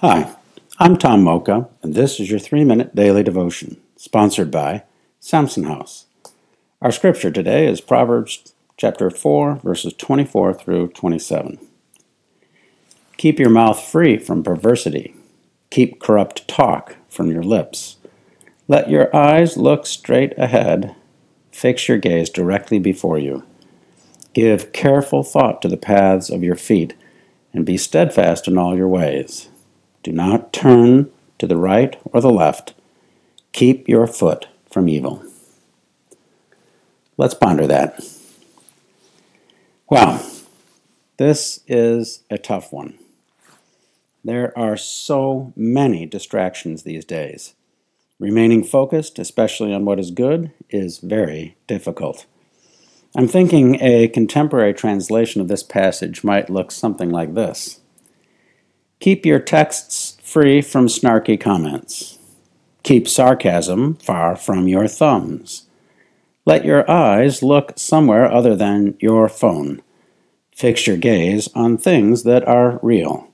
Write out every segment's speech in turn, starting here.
Hi, I'm Tom Mocha, and this is your three minute daily devotion, sponsored by Samson House. Our scripture today is Proverbs chapter 4, verses 24 through 27. Keep your mouth free from perversity, keep corrupt talk from your lips. Let your eyes look straight ahead, fix your gaze directly before you. Give careful thought to the paths of your feet, and be steadfast in all your ways. Do not turn to the right or the left. Keep your foot from evil. Let's ponder that. Wow, this is a tough one. There are so many distractions these days. Remaining focused, especially on what is good, is very difficult. I'm thinking a contemporary translation of this passage might look something like this Keep your texts free from snarky comments. Keep sarcasm far from your thumbs. Let your eyes look somewhere other than your phone. Fix your gaze on things that are real.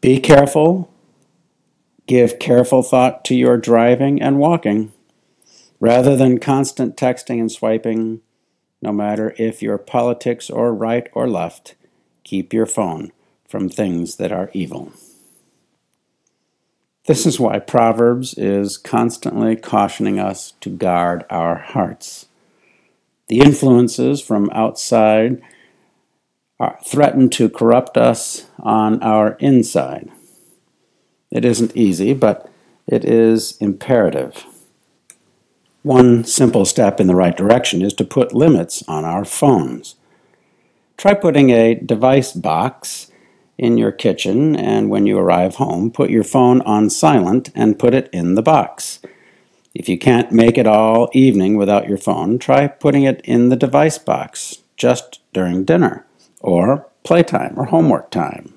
Be careful. Give careful thought to your driving and walking. Rather than constant texting and swiping, no matter if you're politics or right or left, keep your phone from things that are evil. This is why Proverbs is constantly cautioning us to guard our hearts. The influences from outside are, threaten to corrupt us on our inside. It isn't easy, but it is imperative. One simple step in the right direction is to put limits on our phones. Try putting a device box in your kitchen, and when you arrive home, put your phone on silent and put it in the box. If you can't make it all evening without your phone, try putting it in the device box just during dinner, or playtime, or homework time.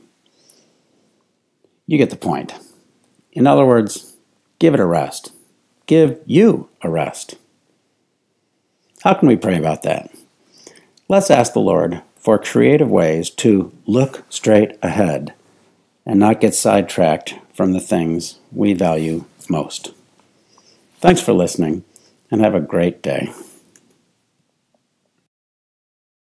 You get the point. In other words, give it a rest give you a rest. How can we pray about that? Let's ask the Lord for creative ways to look straight ahead and not get sidetracked from the things we value most. Thanks for listening and have a great day.